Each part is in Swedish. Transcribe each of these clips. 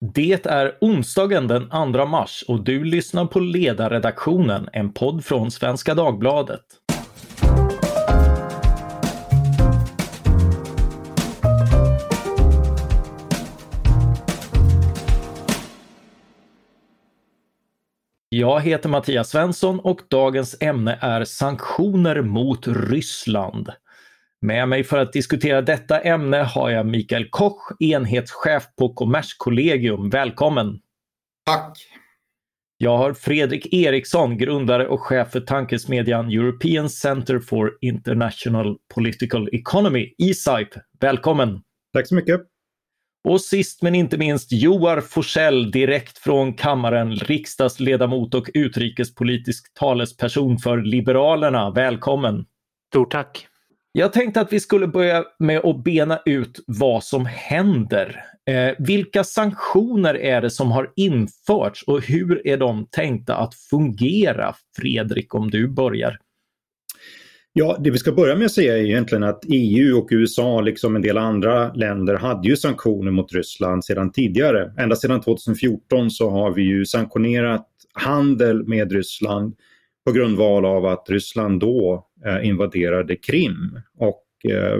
Det är onsdagen den 2 mars och du lyssnar på Ledarredaktionen, en podd från Svenska Dagbladet. Jag heter Mattias Svensson och dagens ämne är sanktioner mot Ryssland. Med mig för att diskutera detta ämne har jag Mikael Koch, enhetschef på Kommerskollegium. Välkommen! Tack! Jag har Fredrik Eriksson, grundare och chef för tankesmedjan European Center for International Political Economy, ESIP. Välkommen! Tack så mycket! Och sist men inte minst Joar Forsell direkt från kammaren, riksdagsledamot och utrikespolitisk talesperson för Liberalerna. Välkommen! Stort tack! Jag tänkte att vi skulle börja med att bena ut vad som händer. Eh, vilka sanktioner är det som har införts och hur är de tänkta att fungera? Fredrik, om du börjar. Ja, det vi ska börja med att säga är egentligen att EU och USA, liksom en del andra länder, hade ju sanktioner mot Ryssland sedan tidigare. Ända sedan 2014 så har vi ju sanktionerat handel med Ryssland på grundval av att Ryssland då eh, invaderade Krim och eh,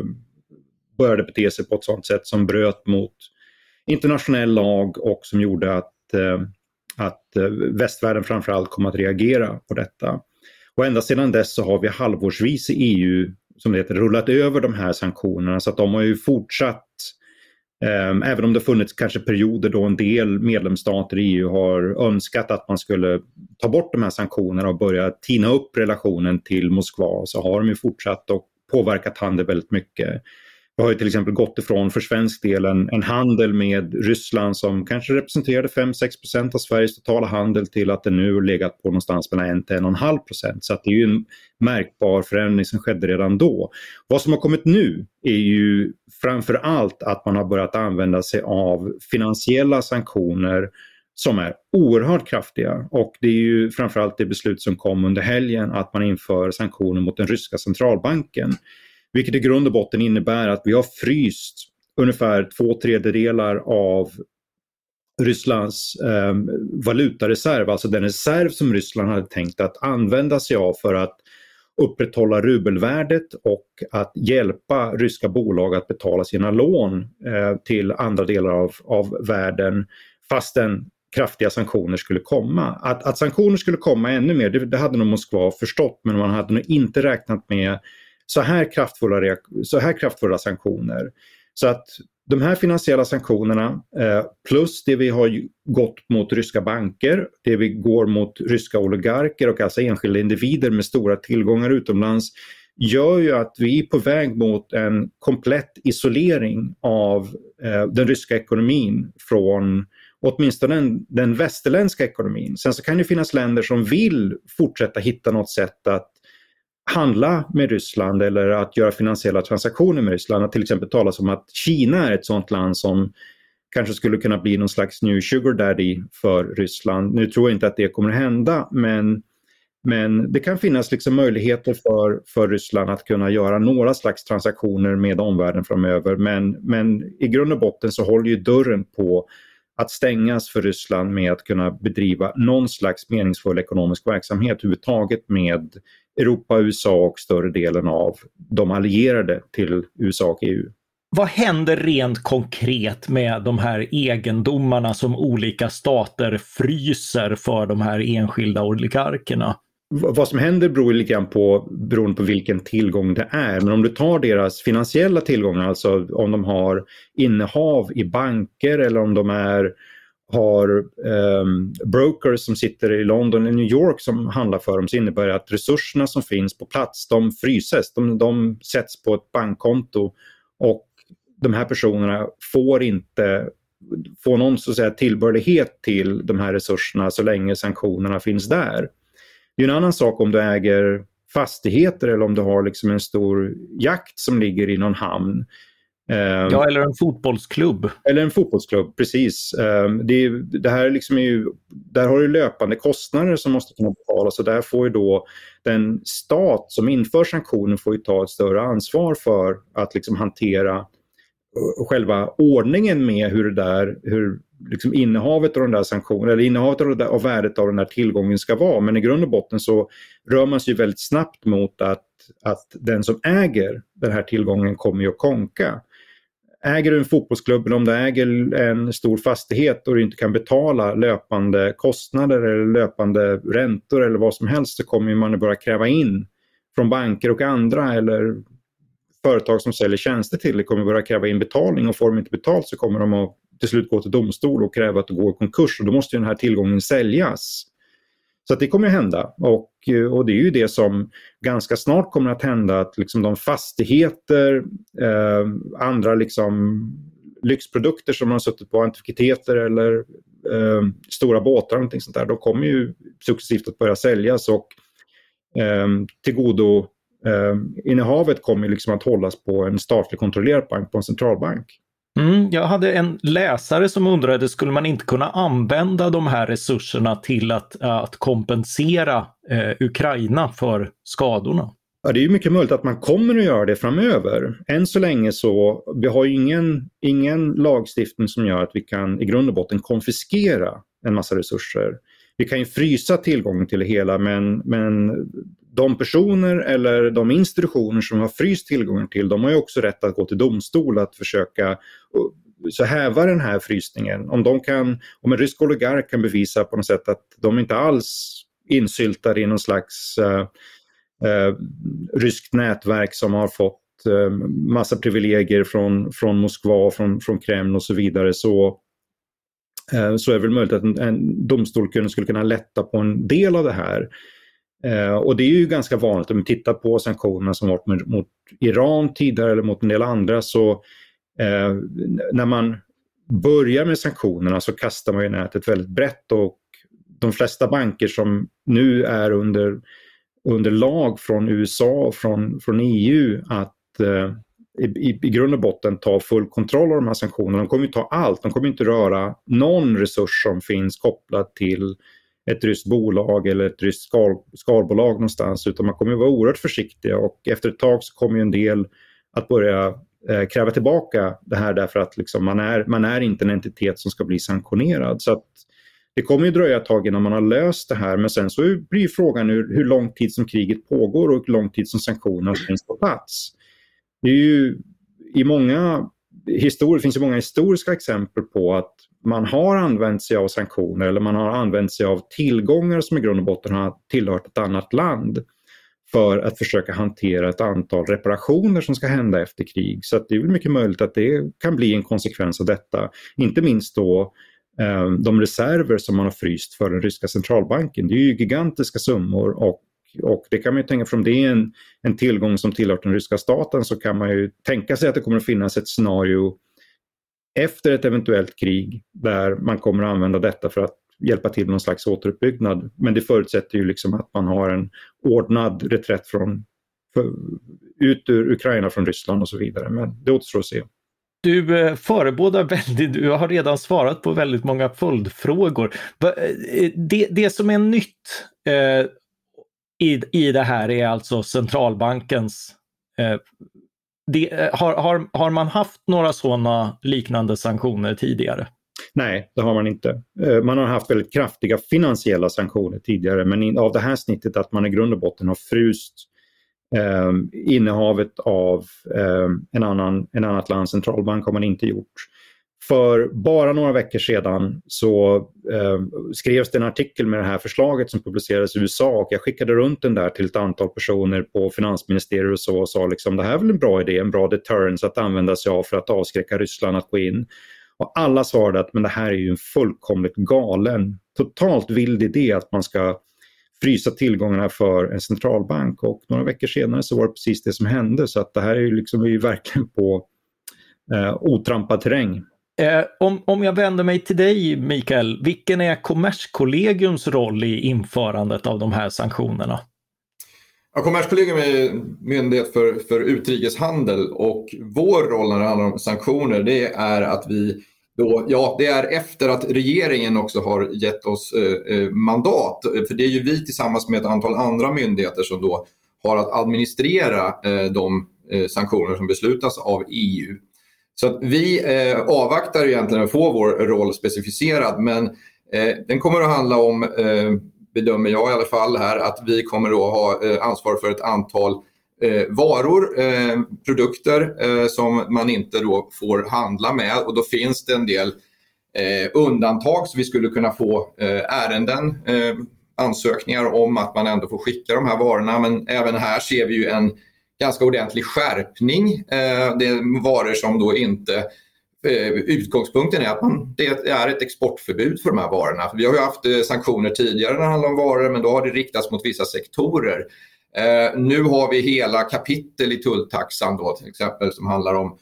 började bete sig på ett sådant sätt som bröt mot internationell lag och som gjorde att, eh, att västvärlden framförallt kom att reagera på detta. Och ända sedan dess så har vi halvårsvis i EU, som det heter, rullat över de här sanktionerna så att de har ju fortsatt Ehm, även om det funnits kanske perioder då en del medlemsstater i EU har önskat att man skulle ta bort de här sanktionerna och börja tina upp relationen till Moskva så har de ju fortsatt och påverkat handeln väldigt mycket. Jag har ju till exempel gått ifrån för svensk del en, en handel med Ryssland som kanske representerade 5-6% av Sveriges totala handel till att den nu legat på någonstans mellan 1-1,5% Så att det är ju en märkbar förändring som skedde redan då. Vad som har kommit nu är ju framför allt att man har börjat använda sig av finansiella sanktioner som är oerhört kraftiga och det är ju framförallt det beslut som kom under helgen att man inför sanktioner mot den ryska centralbanken. Vilket i grund och botten innebär att vi har fryst ungefär två tredjedelar av Rysslands eh, valutareserv, alltså den reserv som Ryssland hade tänkt att använda sig av för att upprätthålla rubelvärdet och att hjälpa ryska bolag att betala sina lån eh, till andra delar av, av världen fastän kraftiga sanktioner skulle komma. Att, att sanktioner skulle komma ännu mer, det, det hade nog Moskva förstått men man hade nog inte räknat med så här kraftfulla, så här kraftfulla sanktioner. Så att de här finansiella sanktionerna eh, plus det vi har gått mot ryska banker, det vi går mot ryska oligarker och alltså enskilda individer med stora tillgångar utomlands gör ju att vi är på väg mot en komplett isolering av eh, den ryska ekonomin från åtminstone den, den västerländska ekonomin. Sen så kan det finnas länder som vill fortsätta hitta något sätt att handla med Ryssland eller att göra finansiella transaktioner med Ryssland. Att till exempel talas om att Kina är ett sådant land som kanske skulle kunna bli någon slags new sugar daddy för Ryssland. Nu tror jag inte att det kommer hända men, men det kan finnas liksom möjligheter för, för Ryssland att kunna göra några slags transaktioner med omvärlden framöver. Men, men i grund och botten så håller ju dörren på att stängas för Ryssland med att kunna bedriva någon slags meningsfull ekonomisk verksamhet överhuvudtaget med Europa, USA och större delen av de allierade till USA och EU. Vad händer rent konkret med de här egendomarna som olika stater fryser för de här enskilda oligarkerna? Vad som händer beror lite grann på beroende på vilken tillgång det är. Men om du tar deras finansiella tillgångar, alltså om de har innehav i banker eller om de är har um, brokers som sitter i London eller New York som handlar för dem så innebär det att resurserna som finns på plats de fryses, de, de sätts på ett bankkonto och de här personerna får inte få någon så att säga, tillbörlighet till de här resurserna så länge sanktionerna finns där. Det är en annan sak om du äger fastigheter eller om du har liksom en stor jakt som ligger i någon hamn. Ehm, ja, eller en fotbollsklubb. Eller en fotbollsklubb, precis. Ehm, det, det här liksom är ju, där har du löpande kostnader som måste kunna betalas och där får ju då den stat som inför sanktioner får ta ett större ansvar för att liksom hantera själva ordningen med hur det där, hur liksom innehavet av den där sanktionen, eller innehavet av, där, av värdet av den där tillgången ska vara. Men i grund och botten så rör man sig väldigt snabbt mot att, att den som äger den här tillgången kommer ju att konka. Äger du en fotbollsklubb eller om du äger en stor fastighet och du inte kan betala löpande kostnader eller löpande räntor eller vad som helst så kommer man att börja kräva in från banker och andra eller företag som säljer tjänster till dig kommer börja kräva in betalning och får de inte betalt så kommer de att till slut gå till domstol och kräva att du går i konkurs och då måste den här tillgången säljas. Så det kommer att hända och, och det är ju det som ganska snart kommer att hända att liksom de fastigheter, eh, andra liksom lyxprodukter som man har suttit på, antikviteter eller eh, stora båtar och någonting sånt där, de kommer ju successivt att börja säljas och eh, tillgodo eh, innehavet kommer liksom att hållas på en statligt kontrollerad bank, på en centralbank. Mm, jag hade en läsare som undrade, skulle man inte kunna använda de här resurserna till att, att kompensera eh, Ukraina för skadorna? Ja, det är mycket möjligt att man kommer att göra det framöver. Än så länge så, vi har ingen, ingen lagstiftning som gör att vi kan i grund och botten konfiskera en massa resurser. Vi kan ju frysa tillgången till det hela men, men de personer eller de institutioner som har fryst tillgången till, de har ju också rätt att gå till domstol att försöka så häva den här frysningen. Om, de kan, om en rysk oligark kan bevisa på något sätt att de inte alls insyltade i någon slags uh, uh, ryskt nätverk som har fått uh, massa privilegier från, från Moskva, från, från Kreml och så vidare så, så är det väl möjligt att en, en domstol skulle kunna lätta på en del av det här. Eh, och det är ju ganska vanligt om vi tittar på sanktionerna som varit mot, mot Iran tidigare eller mot en del andra så eh, när man börjar med sanktionerna så kastar man ju nätet väldigt brett och de flesta banker som nu är under, under lag från USA och från, från EU att eh, i, i grund och botten ta full kontroll av de här sanktionerna. De kommer ju ta allt, de kommer inte röra någon resurs som finns kopplad till ett ryskt bolag eller ett ryskt skal, skalbolag någonstans utan man kommer att vara oerhört försiktiga och efter ett tag så kommer en del att börja eh, kräva tillbaka det här därför att liksom man, är, man är inte en entitet som ska bli sanktionerad. Så att det kommer ju dröja ett tag innan man har löst det här men sen så blir frågan hur, hur lång tid som kriget pågår och hur lång tid som sanktionerna finns på plats. Det är ju i många det finns det många historiska exempel på att man har använt sig av sanktioner eller man har använt sig av tillgångar som i grund och botten har tillhört ett annat land för att försöka hantera ett antal reparationer som ska hända efter krig. Så det är väl mycket möjligt att det kan bli en konsekvens av detta. Inte minst då eh, de reserver som man har fryst för den ryska centralbanken. Det är ju gigantiska summor och, och det kan man ju tänka, för om det är en, en tillgång som tillhör den ryska staten så kan man ju tänka sig att det kommer att finnas ett scenario efter ett eventuellt krig där man kommer att använda detta för att hjälpa till med någon slags återuppbyggnad. Men det förutsätter ju liksom att man har en ordnad reträtt från, för, ut ur Ukraina från Ryssland och så vidare. Men det återstår att se. Du eh, förebådar väldigt, du har redan svarat på väldigt många följdfrågor. Eh, det, det som är nytt eh, i, i det här är alltså centralbankens eh, de, eh, har, har, har man haft några sådana liknande sanktioner tidigare? Nej, det har man inte. Eh, man har haft väldigt kraftiga finansiella sanktioner tidigare men av det här snittet att man i grund och botten har fryst eh, innehavet av eh, en, annan, en annat lands centralbank har man inte gjort. För bara några veckor sedan så eh, skrevs det en artikel med det här förslaget som publicerades i USA och jag skickade runt den där till ett antal personer på finansministeriet och så och sa liksom det här är väl en bra idé, en bra deterrence att använda sig av för att avskräcka Ryssland att gå in. Och alla svarade att men det här är ju en fullkomligt galen, totalt vild idé att man ska frysa tillgångarna för en centralbank och några veckor senare så var det precis det som hände så att det här är ju liksom är verkligen på eh, otrampad terräng. Eh, om, om jag vänder mig till dig Mikael, vilken är Kommerskollegiums roll i införandet av de här sanktionerna? Ja, Kommerskollegium är myndighet för, för utrikeshandel och vår roll när det handlar om sanktioner det är att vi då, ja, det är efter att regeringen också har gett oss eh, eh mandat. För det är ju vi tillsammans med ett antal andra myndigheter som då har att administrera eh, de eh, sanktioner som beslutas av EU. Så att vi eh, avvaktar egentligen att få vår roll specificerad men eh, den kommer att handla om, eh, bedömer jag i alla fall här, att vi kommer att ha eh, ansvar för ett antal eh, varor, eh, produkter eh, som man inte då får handla med. Och då finns det en del eh, undantag så vi skulle kunna få eh, ärenden, ansökningar om att man ändå får skicka de här varorna. Men även här ser vi ju en ganska ordentlig skärpning. Eh, det är varor som då inte eh, Utgångspunkten är att man, det är ett exportförbud för de här varorna. Vi har ju haft eh, sanktioner tidigare när det handlar om varor men då har det riktats mot vissa sektorer. nu har vi hela kapitel i tulltaxan då till exempel som handlar om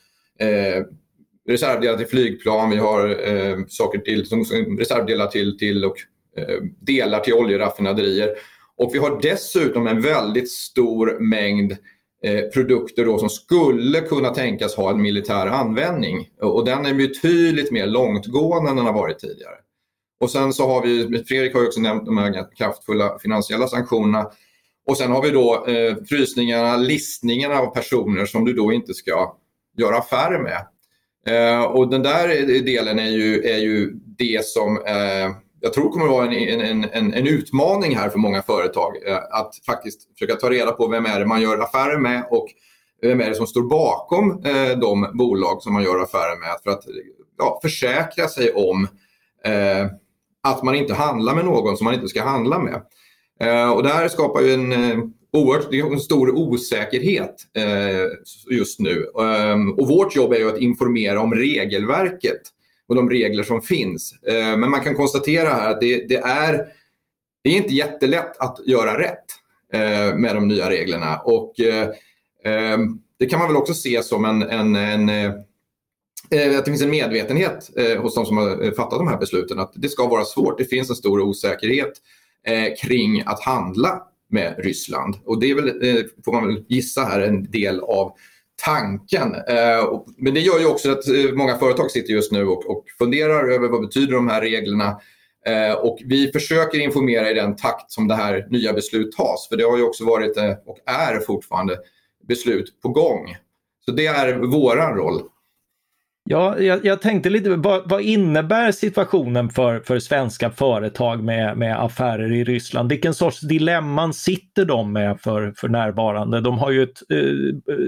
reservdelar till flygplan, vi har eh, saker till, som, reservdelar till, till och eh, delar till oljeraffinaderier. Och vi har dessutom en väldigt stor mängd Eh, Eh, produkter då som skulle kunna tänkas ha en militär användning. Och den är betydligt mer långtgående än den har varit tidigare. Och sen så har vi, Fredrik har ju också nämnt de här kraftfulla finansiella sanktionerna. Och sen har vi då eh, frysningarna, listningarna av personer som du då inte ska göra affärer med. Eh, och den där delen är ju, är ju det som eh, jag tror kommer att vara en, en, en, en, utmaning här för många företag. Eh, att faktiskt försöka ta reda på vem är det man gör affärer med och vem är det som står bakom eh, de bolag som man gör affärer med. För att ja, försäkra sig om eh, att man inte handlar med någon som man inte ska handla med. Eh, och det här skapar ju en eh, oerhört en stor osäkerhet eh, just nu. Eh, och vårt jobb är ju att informera om regelverket och de regler som finns. Eh, men man kan konstatera här att det, det, är, det är inte jättelätt att göra rätt eh, med de nya reglerna. Och eh, eh det kan man väl också se som en, en, en eh, eh, att det finns en medvetenhet hos de som har fattat de här besluten att det ska vara svårt. Det finns en stor osäkerhet kring att handla med Ryssland. Och det är väl, får man väl gissa här, en del av tanken. Eh, men det gör ju också att eh, många företag sitter just nu och, funderar över vad betyder de här reglerna. Eh, och vi försöker informera i den takt som det här nya beslut tas. För det har ju också varit och är fortfarande beslut på gång. Så det är våran roll. Ja, jag, jag, tänkte lite, vad, vad, innebär situationen för, för svenska företag med, med affärer i Ryssland? Vilken sorts dilemman sitter de med för, för närvarande? De har ju ett eh, eh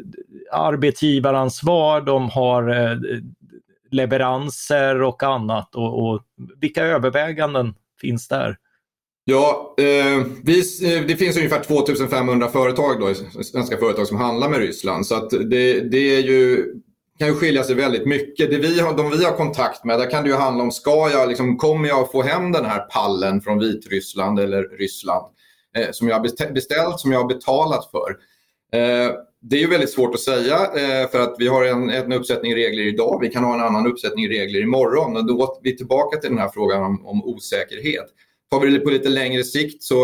arbetsgivaransvar, de har eh, leveranser och annat. Och, och, vilka överväganden finns där? Ja, eh, vi, eh, det finns ungefär 2500 företag, då, svenska företag som handlar med Ryssland. Så att det, det är ju kan ju skilja sig väldigt mycket. Det vi har, de vi har kontakt med, där kan det ju handla om, ska jag, liksom, kommer jag få hem den här pallen från Vitryssland eller Ryssland eh, som jag har beställt, som jag har betalat för? Eh, det är ju väldigt svårt att säga eh, för att vi har en, en uppsättning regler idag, vi kan ha en annan uppsättning regler imorgon. Och då är vi tillbaka till den här frågan om, om osäkerhet. Tar vi det på lite längre sikt så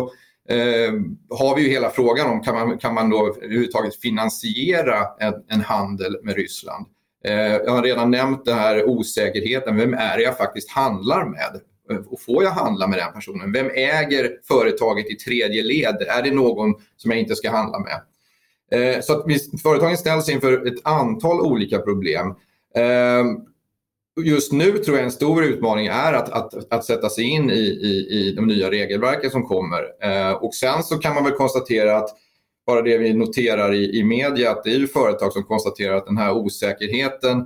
eh, har vi ju hela frågan om kan man, kan man då överhuvudtaget finansiera en, en handel med Ryssland? Eh, jag har redan nämnt den här osäkerheten. Vem är det jag faktiskt handlar med? Eh, och får jag handla med den personen? Vem äger företaget i tredje led? Är det någon som jag inte ska handla med? Eh, så att företagen ställs inför ett antal olika problem. Eh, just nu tror jag en stor utmaning är att, att, att sätta sig in i, i, i de nya regelverken som kommer. Eh, och sen så kan man väl konstatera att bara det vi noterar i, i media att det är ju företag som konstaterar att den här osäkerheten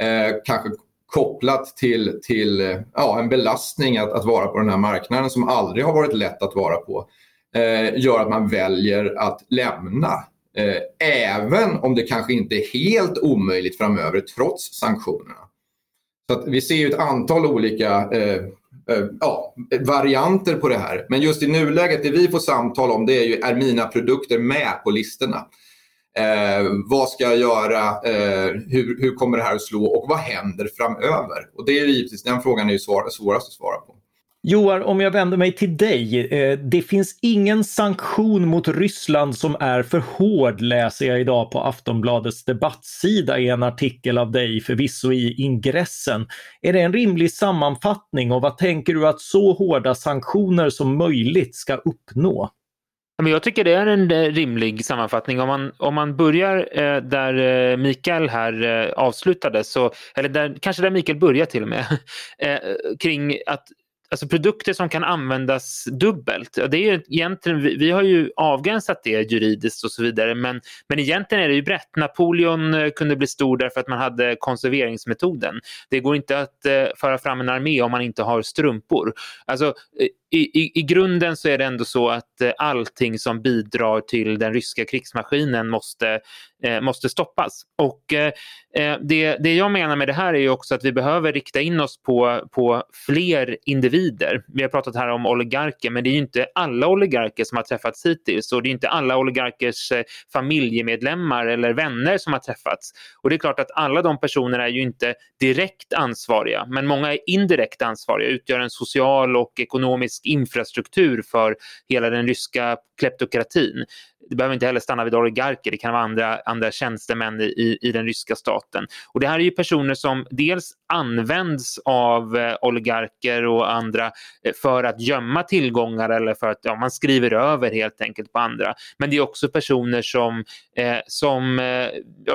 eh, kanske kopplat till, till eh, ja, en belastning att, att vara på den här marknaden som aldrig har varit lätt att vara på eh, gör att man väljer att lämna. Eh, även om det kanske inte är helt omöjligt framöver trots sanktionerna. Så att vi ser ju ett antal olika eh, Eh, Eh, ja, varianter på det här. Men just i nuläget, det vi får samtal om det är ju, är mina produkter med på listorna? Eh, vad ska jag göra? Eh, hur, hur kommer det här att slå? Och vad händer framöver? Och det är givetvis, den frågan är ju svår, svårast att svara på. Joar, om jag vänder mig till dig. Eh, det finns ingen sanktion mot Ryssland som är för hård, läser jag idag på Aftonbladets debattsida i en artikel av dig, förvisso i ingressen. Är det en rimlig sammanfattning och vad tänker du att så hårda sanktioner som möjligt ska uppnå? Jag tycker det är en eh, rimlig sammanfattning. Om man, om man börjar eh, där Mikael här avslutade, så, eller där, kanske där Mikael börjar till och med, kring att alltså produkter som kan användas dubbelt. Det är egentligen, vi, vi, har ju avgränsat det juridiskt och så vidare men, men egentligen är det ju brett. Napoleon eh, kunde bli stor därför att man hade konserveringsmetoden. Det går inte att eh, föra fram en armé om man inte har strumpor. Alltså, eh, i, i, i grunden så är det ändå så att eh, allting som bidrar till den ryska krigsmaskinen måste, eh, måste stoppas. Och eh, eh, det, det jag menar med det här är ju också att vi behöver rikta in oss på, på fler individer. Vi har pratat här om oligarker, men det är ju inte alla oligarker som har träffats hittills och det är inte alla oligarkers eh, familjemedlemmar eller vänner som har träffats. Och det är klart att alla de personerna är ju inte direkt ansvariga, men många är indirekt ansvariga, utgör en social och ekonomisk infrastruktur för hela den ryska kleptokratin det behöver inte heller stanna vid oligarker, det kan vara andra, andra tjänstemän i, i den ryska staten. Och det här är ju personer som dels används av eh, oligarker och andra eh, för att gömma tillgångar eller för att ja, man skriver över helt enkelt på andra. Men det är också personer som, eh, som eh,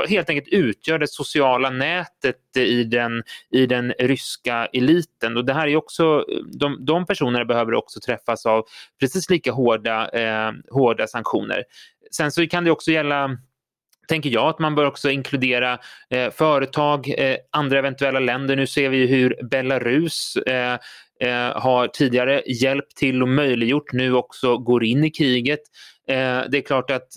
helt enkelt utgör det sociala nätet i den, i den ryska eliten. Och det här är också, eh, de, de personerna behöver också träffas av precis lika hårda, eh, hårda sanktioner. Sen så kan det också gälla tänker jag att man bör också inkludera eh, företag, eh, andra eventuella länder. Nu ser vi hur Belarus eh, eh har tidigare hjälpt till och möjliggjort, nu också går in i kriget. Eh, det är klart att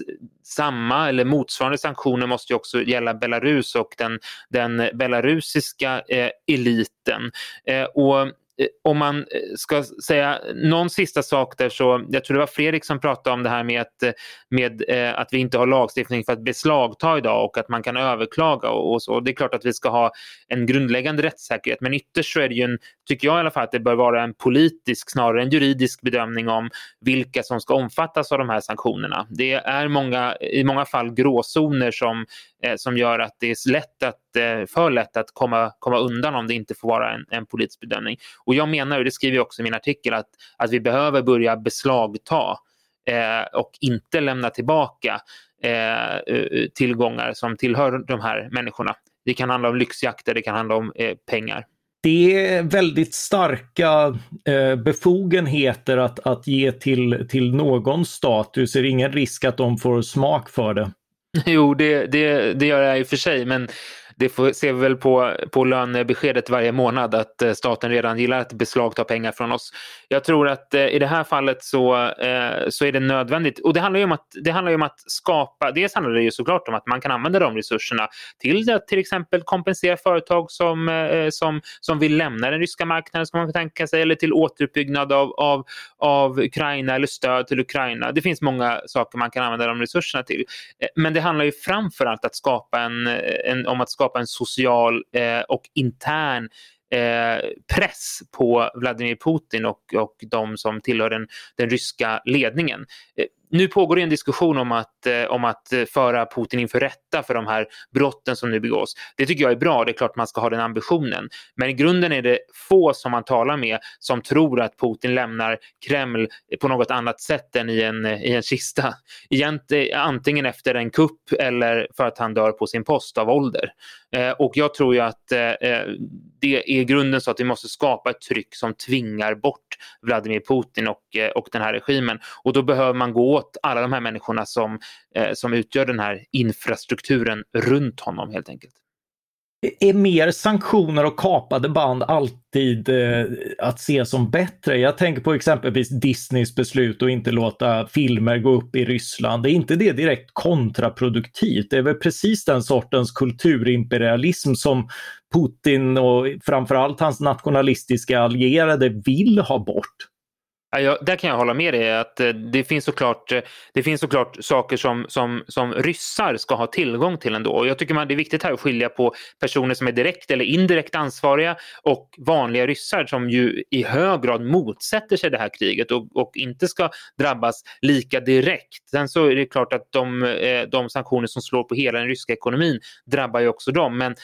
samma eller motsvarande sanktioner måste också gälla Belarus och den, den belarusiska eh, eliten. Eh, och Eh, om man eh, ska säga någon sista sak där så, jag tror det var Fredrik som pratade om det här med att, eh, med, eh, att vi inte har lagstiftning för att beslagta idag och att man kan överklaga och, och så. Det är klart att vi ska ha en grundläggande rättssäkerhet men ytterst så är det ju en, tycker jag i alla fall, att det bör vara en politisk snarare än juridisk bedömning om vilka som ska omfattas av de här sanktionerna. Det är många, i många fall gråzoner som, eh, som gör att det är lätt att, eh, för lätt att komma, komma undan om det inte får vara en, en politisk bedömning. Och jag menar, och det skriver jag också i min artikel, att, att vi behöver börja beslagta eh, och inte lämna tillbaka eh, eh tillgångar som tillhör de här människorna. Det kan handla om lyxjakter, det kan handla om eh, pengar. Det är väldigt starka eh, befogenheter att, att ge till, till någon stat. Du ser ingen risk att de får smak för det? Jo, det, det, det gör jag i och för sig, men det får, ser vi väl på, på lönebeskedet varje månad att eh, staten redan gillar att beslagta pengar från oss. Jag tror att eh, i det här fallet så, eh, så är det nödvändigt. Och det handlar ju om att, det handlar om att skapa, dels handlar det ju såklart om att man kan använda de resurserna till att till exempel kompensera företag som, eh, som, som vill lämna den ryska marknaden, ska man tänka sig, eller till återuppbyggnad av, av, av Ukraina eller stöd till Ukraina. Det finns många saker man kan använda de resurserna till. Eh, men det handlar ju framför allt att skapa en, en, om att skapa skapa en social eh, och intern eh, press på Vladimir Putin och, och de som tillhör den, den ryska ledningen. Eh, nu pågår det en diskussion om att, eh, om att eh, föra Putin inför rätta för de här brotten som nu begås. Det tycker jag är bra, det är klart man ska ha den ambitionen. Men i grunden är det få som man talar med som tror att Putin lämnar Kreml på något annat sätt än i en, eh, i en kista. Egent, eh, antingen efter en kupp eller för att han dör på sin post av ålder. Eh, och jag tror ju att det är grunden så att vi måste skapa ett tryck som tvingar bort Vladimir Putin och, och den här regimen. Och då behöver man gå åt alla de här människorna som, eh, som utgör den här infrastrukturen runt honom helt enkelt. Är mer sanktioner och kapade band alltid eh, att se som bättre? Jag tänker på exempelvis Disneys beslut att inte låta filmer gå upp i Ryssland. Är inte det direkt kontraproduktivt? Det är väl precis den sortens kulturimperialism som Putin och framförallt hans nationalistiska allierade vill ha bort. Ja, där kan jag hålla med dig. Att eh, det, finns såklart, eh, det finns såklart saker som, som, som ryssar ska ha tillgång till ändå. Och jag tycker man det är viktigt här att skilja på personer som är direkt eller indirekt ansvariga och vanliga ryssar som ju i hög grad motsätter sig det här kriget och, och inte ska drabbas lika direkt. Sen så är det klart att de, eh, de sanktioner som slår på hela den ryska ekonomin drabbar ju också dem. Men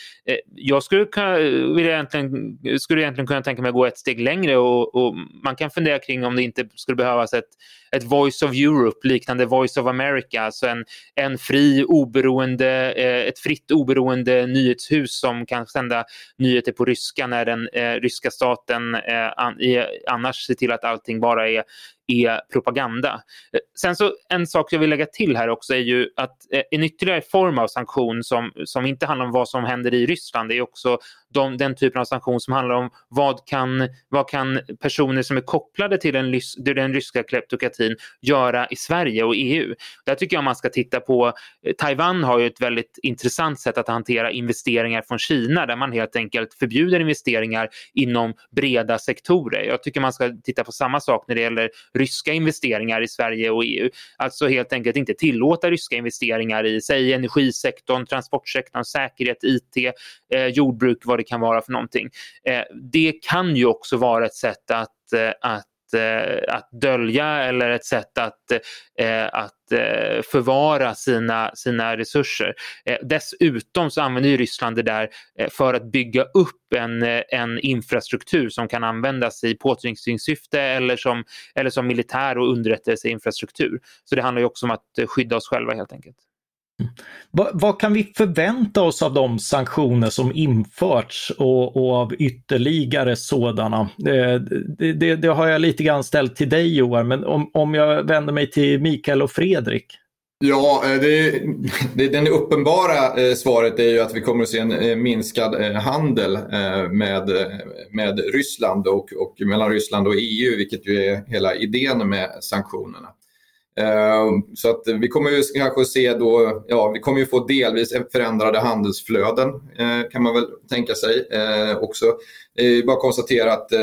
jag skulle, kunna, vill egentligen, skulle egentligen kunna tänka mig att gå ett steg längre och, och man kan fundera kring om om det inte skulle behövas ett, ett Voice of Europe liknande Voice of America, alltså en, en fri oberoende, eh, ett fritt oberoende nyhetshus som kan sända nyheter på ryska när den eh, ryska staten eh, an, i, annars ser till att allting bara är är propaganda. Eh, sen så en sak jag vill lägga till här också är ju att eh, en ytterligare form av sanktion som, som inte handlar om vad som händer i Ryssland är också de, den typen av sanktion som handlar om vad kan, vad kan personer som är kopplade till den, till den ryska kleptokratin göra i Sverige och EU. Där tycker jag man ska titta på, eh, Taiwan har ju ett väldigt intressant sätt att hantera investeringar från Kina där man helt enkelt förbjuder investeringar inom breda sektorer. Jag tycker man ska titta på samma sak när det gäller ryska investeringar i Sverige och EU. Alltså helt enkelt inte tillåta ryska investeringar i, säg energisektorn, transportsektorn, säkerhet, IT, eh, jordbruk, vad det kan vara för någonting. Eh, det kan ju också vara ett sätt att, eh, att Eh, att dölja eller ett sätt att, eh, att eh, förvara sina, sina resurser. Dessutom så använder ju Ryssland det där för att bygga upp en, en infrastruktur som kan användas i påtryckningssyfte eller som, eller som militär och underrättelseinfrastruktur. Så det handlar ju också om att skydda oss själva helt enkelt. Vad, vad, kan vi förvänta oss av de sanktioner som införts och, och av ytterligare sådana? Eh, det, det, det, har jag lite grann ställt till dig Johan, men om, om jag vänder mig till Mikael och Fredrik? Ja, eh, det, det, det, uppenbara eh, svaret är ju att vi kommer att se en minskad handel med, med Ryssland och, och mellan Ryssland och EU, vilket ju är hela idén med sanktionerna. Ehm, så att vi kommer ju kanske se då, ja vi kommer ju få delvis förändrade handelsflöden eh, kan man väl tänka sig eh, också. Bara konstatera att eh,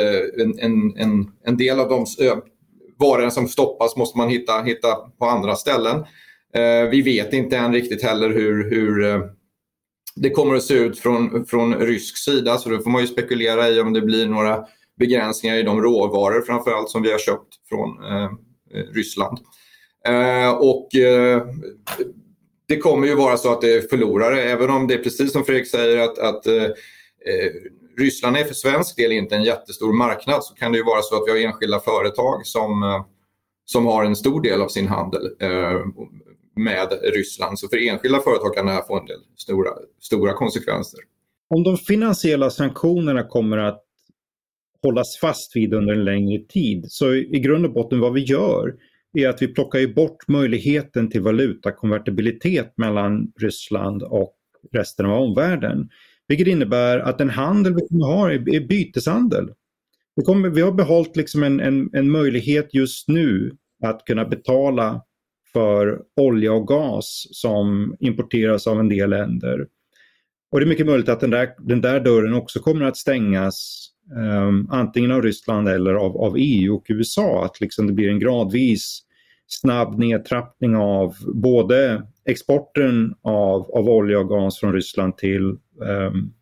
en, en, en del av de varor som stoppas måste man hitta, hitta på andra ställen. Vi vet inte än riktigt heller hur, hur det kommer att se ut från, från rysk sida så då får man ju spekulera i om det blir några begränsningar i de råvaror framförallt som vi har köpt från eh, Ryssland. Eh, och eh, det kommer ju vara så att det är förlorare, även om det är precis som Fredrik säger att, att eh, eh Ryssland är för svensk del inte en jättestor marknad så kan det ju vara så att vi har enskilda företag som, eh, som har en stor del av sin handel eh, med Ryssland. Så för enskilda företag kan det här få en del stora, stora konsekvenser. Om de finansiella sanktionerna kommer att hållas fast vid under en längre tid så i grund och botten vad vi gör är att vi plockar ju bort möjligheten till valutakonvertibilitet mellan Ryssland och resten av omvärlden. Vilket innebär att den handel vi kommer ha är, byteshandel. Vi, kommer, vi har behållit liksom en, en, en möjlighet just nu att kunna betala för olja och gas som importeras av en del länder. Och det är mycket möjligt att den där, den där dörren också kommer att stängas um, antingen av Ryssland eller av, av EU och USA. Att liksom det blir en gradvis snabb nedtrappning av både exporten av, av olja och gas från Ryssland till, um,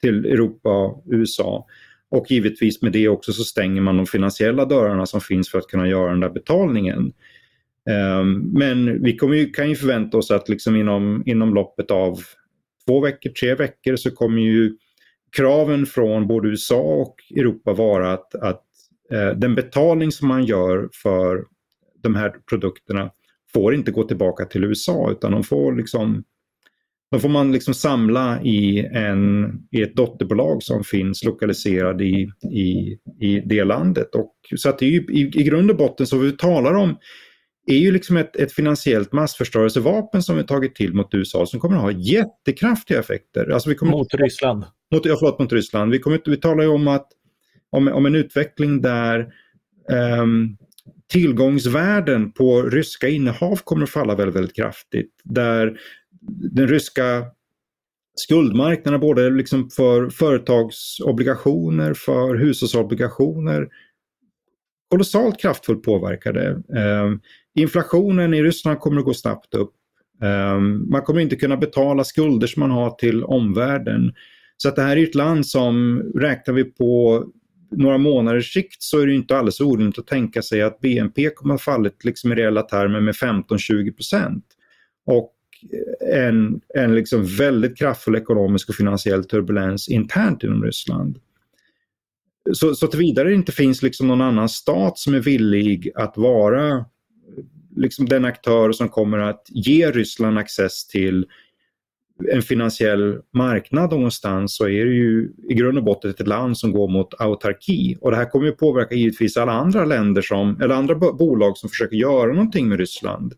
till Europa och USA. Och givetvis med det också så stänger man de finansiella dörrarna som finns för att kunna göra den där betalningen. Um, men vi kommer ju, kan ju förvänta oss att liksom inom, inom loppet av två veckor, tre veckor så kommer ju kraven från både USA och Europa vara att, att eh, den betalning som man gör för de här produkterna får inte gå tillbaka till USA utan de får liksom de får man liksom samla i, en, i ett dotterbolag som finns lokaliserad i, i, i det landet. Och, så att det är ju, i, i grund och botten så vi talar om är ju liksom ett, ett finansiellt massförstörelsevapen som vi tagit till mot USA som kommer att ha jättekraftiga effekter. Alltså vi kommer mot Ryssland? Mot, ja, förlåt, mot Ryssland. Vi, kommer, vi talar ju om, att, om, om en utveckling där um, tillgångsvärden på ryska innehav kommer att falla väldigt, väldigt kraftigt. Där den ryska skuldmarknaden både liksom för företagsobligationer, för hushållsobligationer kolossalt kraftfullt påverkade. Ehm, inflationen i Ryssland kommer att gå snabbt upp. Ehm, man kommer inte kunna betala skulder som man har till omvärlden. Så att det här är ett land som, räknar vi på några månaders sikt så är det inte alldeles orimligt att tänka sig att BNP kommer att ha fallit liksom i reella termer med 15-20 procent. Och eh, en, en liksom väldigt kraftfull ekonomisk och finansiell turbulens internt inom Ryssland så, så tillvidare det inte finns liksom någon annan stat som är villig att vara liksom den aktör som kommer att ge Ryssland access till en finansiell marknad någonstans så är det ju i grund och botten ett land som går mot autarki. Och det här kommer ju påverka givetvis alla andra länder som, eller andra bolag som försöker göra någonting med Ryssland.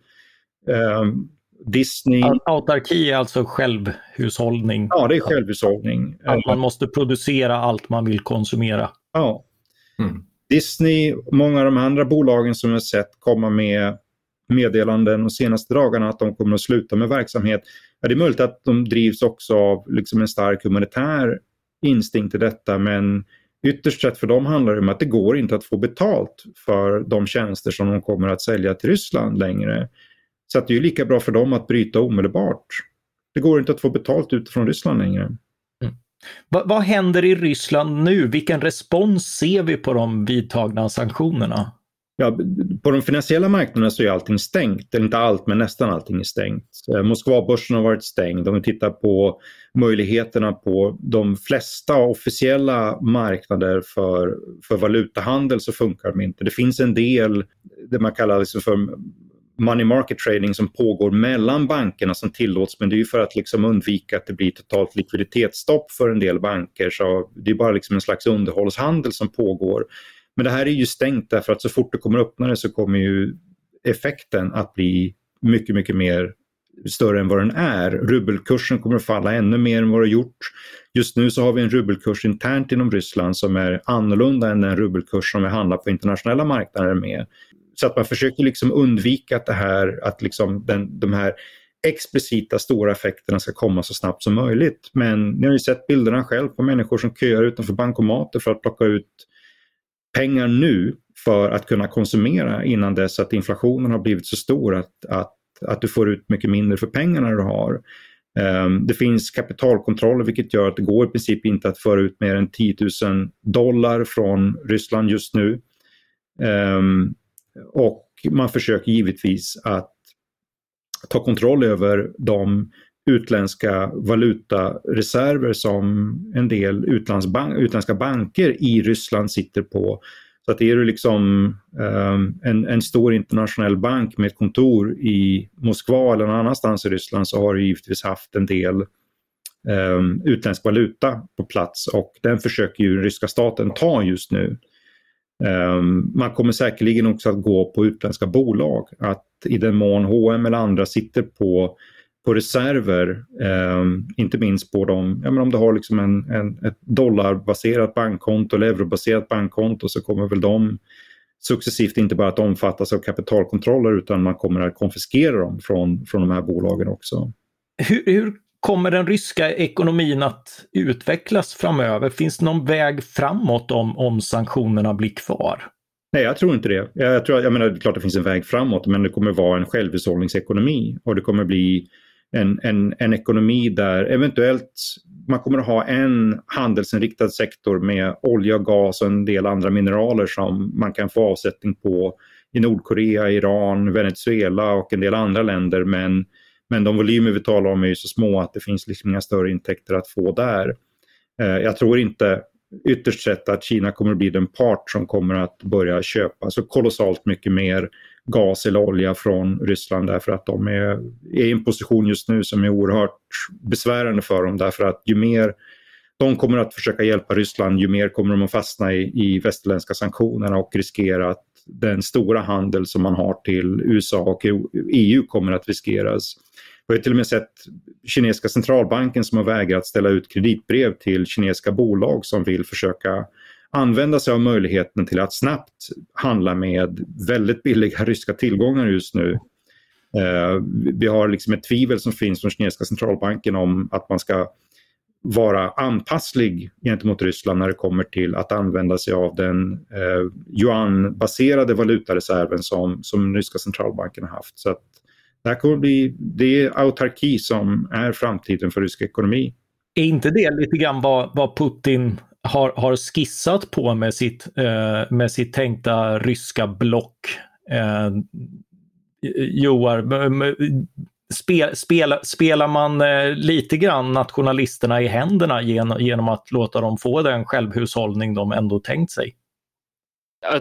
Um, Disney... Autarki är alltså självhushållning? Ja, det är självhushållning. Att man måste producera allt man vill konsumera? Ja. Mm. Disney och många av de andra bolagen som jag sett komma med meddelanden de senaste dagarna att de kommer att sluta med verksamhet. Ja, det är möjligt att de drivs också av liksom en stark humanitär instinkt i detta men ytterst sett för dem handlar det om att det går inte att få betalt för de tjänster som de kommer att sälja till Ryssland längre. Så att det är lika bra för dem att bryta omedelbart. Det går inte att få betalt utifrån Ryssland längre. Mm. Vad, vad händer i Ryssland nu? Vilken respons ser vi på de vidtagna sanktionerna? Ja, på de finansiella marknaderna så är allting stängt. Eller inte allt, men nästan allting är stängt. Eh, Moskvabörsen har varit stängd. Om vi tittar på möjligheterna på de flesta officiella marknader för, för valutahandel så funkar de inte. Det finns en del, det man kallar liksom för money market trading som pågår mellan bankerna som tillåts men det är ju för att liksom undvika att det blir totalt likviditetsstopp för en del banker. Så det är bara liksom en slags underhållshandel som pågår. Men det här är ju stängt därför att så fort det kommer öppna det så kommer ju effekten att bli mycket, mycket mer större än vad den är. Rubelkursen kommer att falla ännu mer än vad det gjort. Just nu så har vi en rubelkurs internt inom Ryssland som är annorlunda än den rubelkurs som vi handlar på internationella marknader med. Så att man försöker liksom undvika att det här, att liksom den, de här explicita stora effekterna ska komma så snabbt som möjligt. Men ni har ju sett bilderna själv på människor som köar utanför bankomater för att plocka ut pengar nu för att kunna konsumera innan dess att inflationen har blivit så stor att, att, att du får ut mycket mindre för pengarna du har. Um, det finns kapitalkontroller vilket gör att det går i princip inte att föra ut mer än 10 000 dollar från Ryssland just nu. Um, och man försöker givetvis att ta kontroll över de utländska valutareserver som en del utländska banker i Ryssland sitter på. Så att är du liksom um, en, en stor internationell bank med ett kontor i Moskva eller någon annanstans i Ryssland så har du givetvis haft en del um, utländsk valuta på plats och den försöker ju den ryska staten ta just nu. Ehm, man kommer säkerligen också att gå på utländska bolag. Att i den mån H&M eller andra sitter på på reserver, eh, inte minst på de... ja, men om du har liksom en, en, ett dollarbaserat bankkonto eller eurobaserat bankkonto så kommer väl de successivt inte bara att omfattas av kapitalkontroller utan man kommer att konfiskera dem från, från de här bolagen också. Hur, hur kommer den ryska ekonomin att utvecklas framöver? Finns det någon väg framåt om, om sanktionerna blir kvar? Nej, jag tror inte det. Jag, tror, jag menar, det är klart det finns en väg framåt, men det kommer vara en självhushållningsekonomi och det kommer bli en, en, en ekonomi där eventuellt man kommer att ha en handelsinriktad sektor med olja, gas och en del andra mineraler som man kan få avsättning på i Nordkorea, Iran, Venezuela och en del andra länder. Men, men de volymer vi talar om är så små att det finns liksom inga större intäkter att få där. Eh, jag tror inte ytterst sett att Kina kommer att bli den part som kommer att börja köpa så kolossalt mycket mer gas eller olja från Ryssland därför att de är, är i en position just nu som är oerhört besvärande för dem därför att ju mer de kommer att försöka hjälpa Ryssland ju mer kommer de att fastna i, i västerländska sanktionerna och riskera att den stora handel som man har till USA och EU kommer att riskeras. Vi har till och med sett kinesiska centralbanken som har vägrat ställa ut kreditbrev till kinesiska bolag som vill försöka använda sig av möjligheten till att snabbt handla med väldigt billiga ryska tillgångar just nu. Eh, vi har liksom ett tvivel som finns från kinesiska centralbanken om att man ska vara anpasslig gentemot Ryssland när det kommer till att använda sig av den eh, yuan-baserade valutareserven som, som ryska centralbanken har haft. Så att det här kommer bli, det är autarki som är framtiden för rysk ekonomi. Är inte det lite grann vad, vad Putin har, har skissat på med sitt, eh, med sitt tänkta ryska block. Eh, Joar, spel, spel, spelar man eh, lite grann nationalisterna i händerna genom, genom att låta dem få den självhushållning de ändå tänkt sig?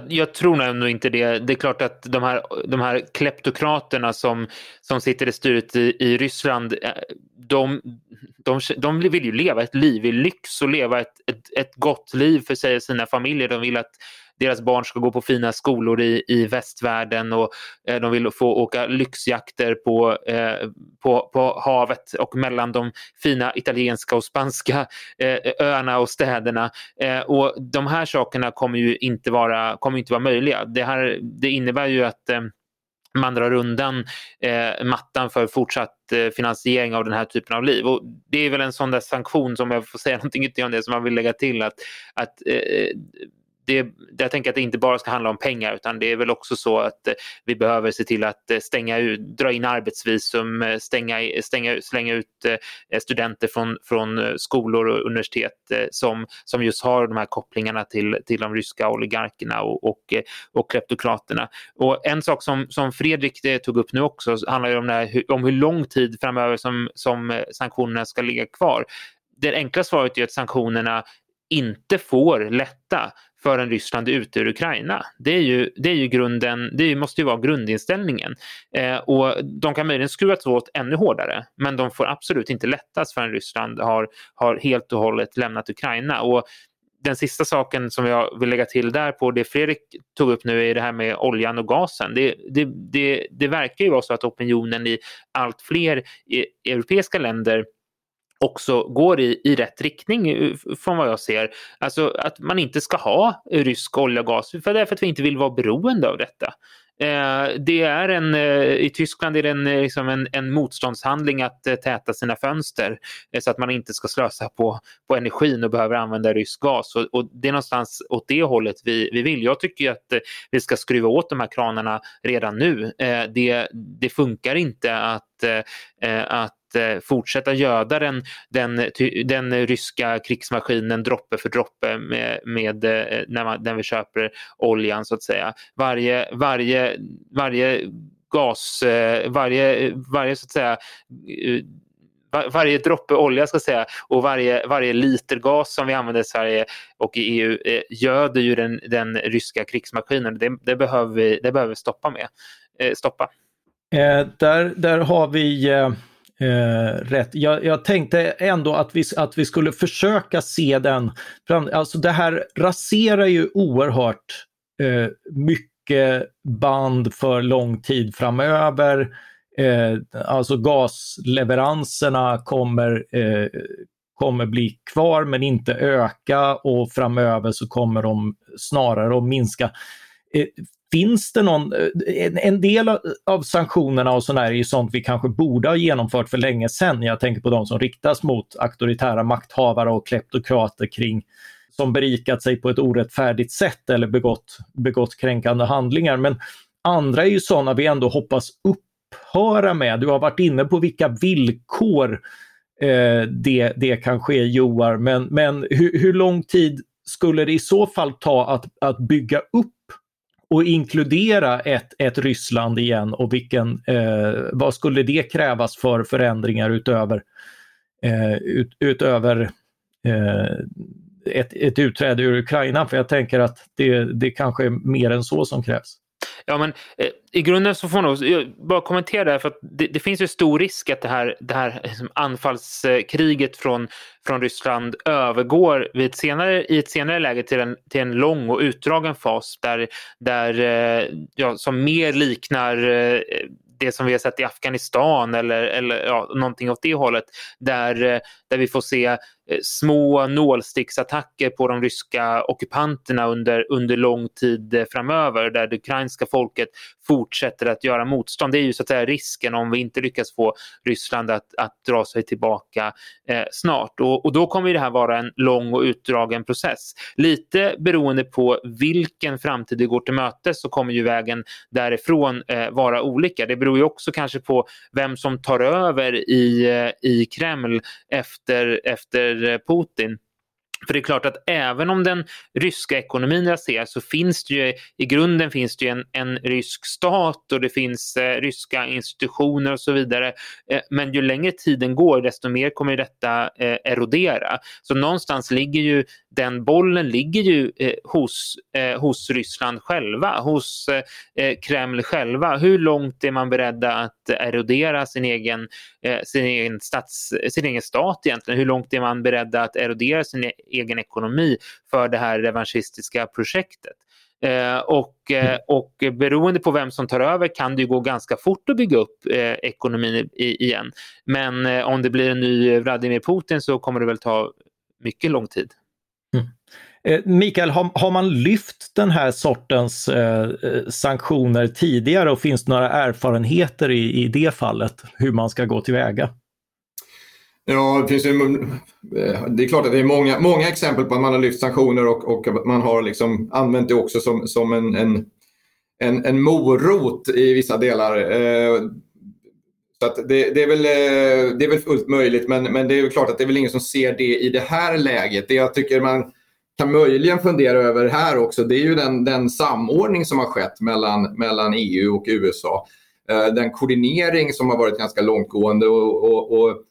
Jag tror nog inte det. Det är klart att de här, de här kleptokraterna som, som sitter i styret i, i Ryssland, eh, de, de, de vill ju leva ett liv i lyx och leva ett, ett, ett gott liv för sig och sina familjer. De vill att deras barn ska gå på fina skolor i, i västvärlden och eh, de vill få åka lyxjakter på, eh, på, på havet och mellan de fina italienska och spanska eh, öarna och städerna. Eh, och de här sakerna kommer ju inte vara, kommer inte vara möjliga. Det, här, det innebär ju att eh, man drar undan eh, mattan för fortsatt eh, finansiering av den här typen av liv. Och det är väl en sån där sanktion som jag får säga någonting om det som man vill lägga till att, att eh, det, jag tänker att det inte bara ska handla om pengar utan det är väl också så att eh, vi behöver se till att eh, stänga ut, dra in arbetsvisum, eh, stänga, stänga, slänga ut studenter från, från skolor och universitet som, som just har de här kopplingarna till, till de ryska oligarkerna och, och, och kleptokraterna. Och en sak som, som Fredrik tog upp nu också handlar om, här, om hur lång tid framöver som, som sanktionerna ska ligga kvar. Det enkla svaret är att sanktionerna inte får lätta förrän Ryssland är ute ur Ukraina. Det, är ju, det, är ju grunden, det måste ju vara grundinställningen. Eh, och de kan möjligen skruvas åt ännu hårdare, men de får absolut inte lättas förrän Ryssland har, har helt och hållet lämnat Ukraina. Och den sista saken som jag vill lägga till där på det Fredrik tog upp nu är det här med oljan och gasen. Det, det, det, det verkar ju vara så att opinionen i allt fler e- europeiska länder också går i, i rätt riktning eh, från vad jag ser. Alltså att man inte ska ha rysk olja och gas för därför att vi inte vill vara beroende av detta. Eh, det är en, eh, I Tyskland är det en, eh, liksom en, en motståndshandling att eh, täta sina fönster så att man inte ska slösa på, på energin och behöver använda rysk gas. Och, och det är någonstans åt det hållet vi, vi vill. Jag tycker att vi ska skruva åt de här kranarna redan nu. Det, det funkar inte att, att fortsätta göda den, den, den ryska krigsmaskinen droppe för droppe med, med eh, när, man, när vi köper oljan så att säga. Varje, varje, varje gas, eh, varje, varje så att säga eh, varje droppe olja ska säga och varje, varje liter gas som vi använder i Sverige och i EU eh, göder ju den, den ryska krigsmaskinen. Det, det, behöver vi, det behöver vi stoppa med. Eh, stoppa. Eh, där, där har vi eh rätt. Jag, jag, tänkte ändå att vi, att vi skulle försöka se den. Alltså det här raserar ju oerhört eh, mycket band för lång tid framöver. Eh, alltså gasleveranserna kommer, eh, kommer bli kvar men inte öka och framöver så kommer de snarare att minska. Eh, finns det någon, eh, en del av sanktionerna och sådär är ju sånt vi kanske borde ha genomfört för länge sedan. Jag tänker på de som riktas mot auktoritära makthavare och kleptokrater kring som berikat sig på ett orättfärdigt sätt eller begått, begått kränkande handlingar. Men andra är ju sådana vi ändå hoppas upphöra med. Du har varit inne på vilka villkor eh, det, det kan ske Joar, men, men hur, hur lång tid skulle det i så fall ta att, att bygga upp och inkludera ett, ett Ryssland igen och vilken, eh, vad skulle det krävas för förändringar utöver, eh, ut, utöver eh, ett, ett utträde ur Ukraina? För jag tänker att det, det kanske är mer än så som krävs. Ja, men eh, i grunden så får man nog bara kommentera det här för att det, det, finns ju stor risk att det här, det här liksom anfallskriget från, från Ryssland övergår vid ett senare, i ett senare läge till en, till en lång och utdragen fas där, där eh, ja, som mer liknar eh, det som vi har sett i Afghanistan eller, eller ja, någonting åt det hållet. Där, eh, där vi får se Eh, små nålsticksattacker på de ryska ockupanterna under, under lång tid eh, framöver där det ukrainska folket fortsätter att göra motstånd. Det är ju så att säga risken om vi inte lyckas få Ryssland att, att dra sig tillbaka eh, snart. Och, och då kommer det här vara en lång och utdragen process. Lite beroende på vilken framtid det går till mötes så kommer ju vägen därifrån eh, vara olika. Det beror ju också kanske på vem som tar över i, eh, i Kreml efter, efter Putin. För det är klart att även om den ryska ekonomin raseras så finns det ju i grunden finns det ju en, en rysk stat och det finns eh, ryska institutioner och så vidare. Eh, men ju längre tiden går desto mer kommer detta eh, erodera. Så någonstans ligger ju den bollen ligger ju eh, hos, eh, hos Ryssland själva, hos eh, eh Kreml själva. Hur långt är man beredda att erodera sin egen, eh, sin egen, stats, sin egen stat egentligen? Hur långt är man beredda att erodera sin egen ekonomi för det här revanschistiska projektet. Eh, och, eh, och beroende på vem som tar över kan det gå ganska fort att bygga upp eh, ekonomin i, igen. Men eh, om det blir en ny Vladimir Putin så kommer det väl ta mycket lång tid. Mm. Eh, Mikael, har, har, man lyft den här sortens eh, eh sanktioner tidigare och finns det några erfarenheter i, i det fallet, hur man ska gå tillväga? Ja, det, finns ju, eh, det är klart att det är många, många exempel på att man har lyft sanktioner och, och man har liksom använt det också som, som en, en, en, en morot i vissa delar. Eh, så det, det, är väl, eh, det är väl fullt möjligt men, men det är klart att det är väl ingen som ser det i det här läget. Det jag tycker man kan möjligen fundera över här också det är ju den, den samordning som har skett mellan, mellan EU och USA. Den koordinering som har varit ganska långtgående och, och, och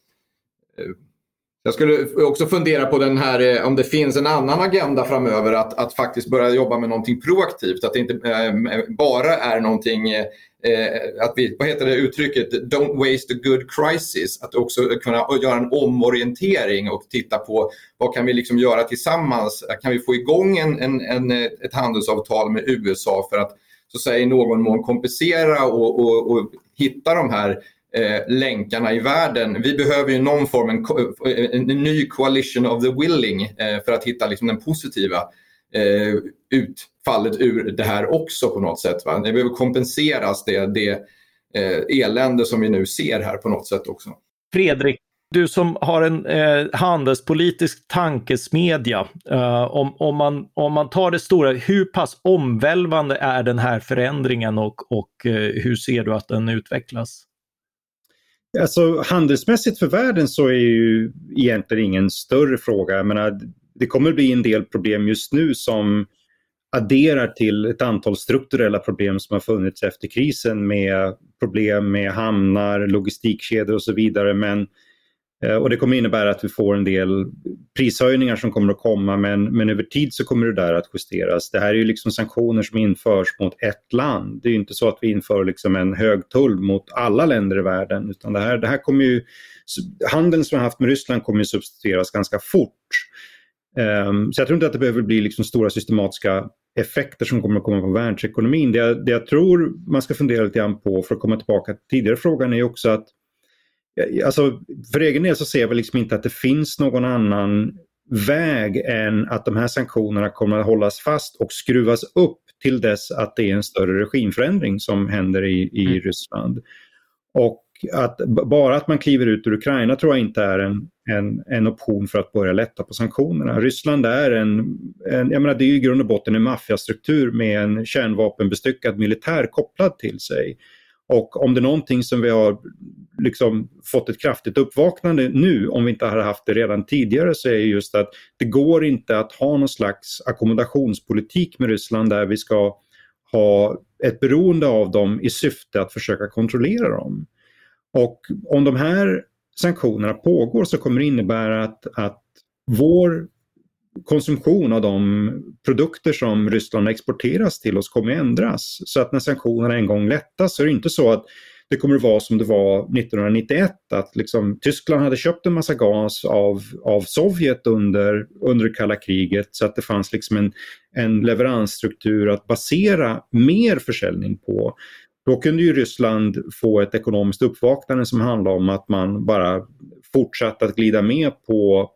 jag skulle också fundera på den här, eh, om det finns en annan agenda framöver att, att faktiskt börja jobba med någonting proaktivt. Att det inte eh, bara är någonting, eh, att vi, vad heter det uttrycket, don't waste a good crisis. Att också kunna göra en omorientering och titta på vad kan vi liksom göra tillsammans? Kan vi få igång en, en, en ett handelsavtal med USA för att så att säga, i någon mån kompensera och, och, och hitta de här eh, Eh, länkarna i världen. Vi behöver ju någon form, en, eh, en ny coalition of the willing eh, för att hitta liksom, den positiva eh, utfallet ur det här också på något sätt. Va? Det behöver kompenseras det, det eh, elände som vi nu ser här på något sätt också. Fredrik, du som har en eh, handelspolitisk tankesmedja, eh, om, om, man, om man tar det stora, hur pass omvälvande är den här förändringen och, och eh, hur ser du att den utvecklas? Alltså handelsmässigt för världen så är ju egentligen ingen större fråga. Jag menar, det kommer bli en del problem just nu som adderar till ett antal strukturella problem som har funnits efter krisen med problem med hamnar, logistikkedjor och så vidare. Men Eh, och det kommer innebära att vi får en del prishöjningar som kommer att komma men, men över tid så kommer det där att justeras. Det här är ju liksom sanktioner som införs mot ett land. Det är inte så att vi inför liksom en hög tull mot alla länder i världen utan det här, det här kommer ju, handeln som vi har haft med Ryssland kommer ju substitueras ganska fort. Um, så jag tror inte att det behöver bli liksom stora systematiska effekter som kommer att komma på världsekonomin. Det jag, det jag tror man ska fundera lite grann på för att komma tillbaka till tidigare frågan är också att Alltså, för egen del så ser jag väl liksom inte att det finns någon annan väg än att de här sanktionerna kommer att hållas fast och skruvas upp till dess att det är en större regimförändring som händer i, i mm. Ryssland. Och att bara att man kliver ut ur Ukraina tror jag inte är en, en, en option för att börja lätta på sanktionerna. Ryssland är en, en jag menar det är ju i grund och botten en maffiastruktur med en kärnvapenbestyckad militär kopplad till sig. Och om det är någonting som vi har liksom fått ett kraftigt uppvaknande nu, om vi inte hade haft det redan tidigare, så är just att det går inte att ha någon slags ackommodationspolitik med Ryssland där vi ska ha ett beroende av dem i syfte att försöka kontrollera dem. Och om de här sanktionerna pågår så kommer det innebära att, att vår konsumtion av de produkter som Ryssland exporteras till oss kommer ändras. Så att när sanktionerna en gång lättas så är det inte så att det kommer att vara som det var 1991 att liksom, Tyskland hade köpt en massa gas av, av Sovjet under, under kalla kriget så att det fanns liksom en, en leveransstruktur att basera mer försäljning på. Då kunde ju Ryssland få ett ekonomiskt uppvaknande som handlade om att man bara fortsatte att glida med på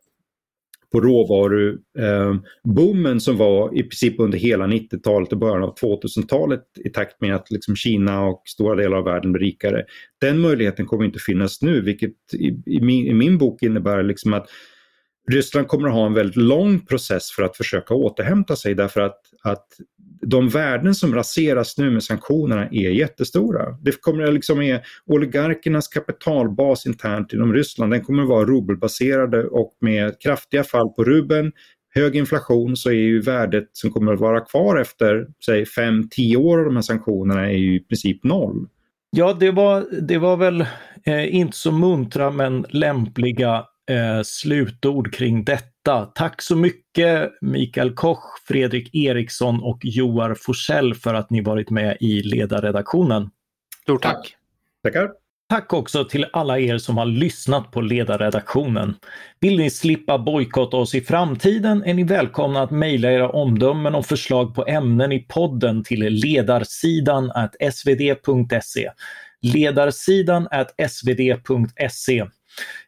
på råvaruboomen eh, som var i princip under hela 90-talet och början av 2000-talet i takt med att liksom Kina och stora delar av världen blir rikare. Den möjligheten kommer inte finnas nu vilket i, i, min, i min bok innebär liksom att Ryssland kommer att ha en väldigt lång process för att försöka återhämta sig därför att, att de värden som raseras nu med sanktionerna är jättestora. Det kommer att liksom är oligarkernas kapitalbas internt inom Ryssland, den kommer att vara rubelbaserade och med kraftiga fall på rubeln, hög inflation så är ju värdet som kommer att vara kvar efter säg 5-10 år av de här sanktionerna är ju i princip noll. Ja, det var, det var väl eh, inte så muntra men lämpliga eh, slutord kring detta. Tack så mycket Mikael Koch, Fredrik Eriksson och Joar Forsell för att ni varit med i ledarredaktionen. Stort tack! Tackar! Tack också till alla er som har lyssnat på ledarredaktionen. Vill ni slippa bojkotta oss i framtiden är ni välkomna att mejla era omdömen och förslag på ämnen i podden till ledarsidan svd.se. Ledarsidan svd.se.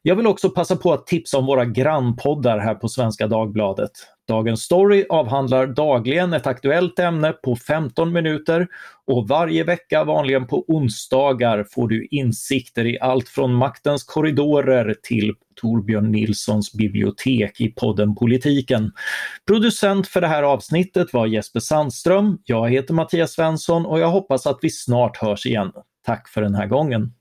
Jag vill också passa på att tipsa om våra grannpoddar här på Svenska Dagbladet. Dagens Story avhandlar dagligen ett aktuellt ämne på 15 minuter och varje vecka, vanligen på onsdagar, får du insikter i allt från maktens korridorer till Torbjörn Nilssons bibliotek i podden Politiken. Producent för det här avsnittet var Jesper Sandström. Jag heter Mattias Svensson och jag hoppas att vi snart hörs igen. Tack för den här gången.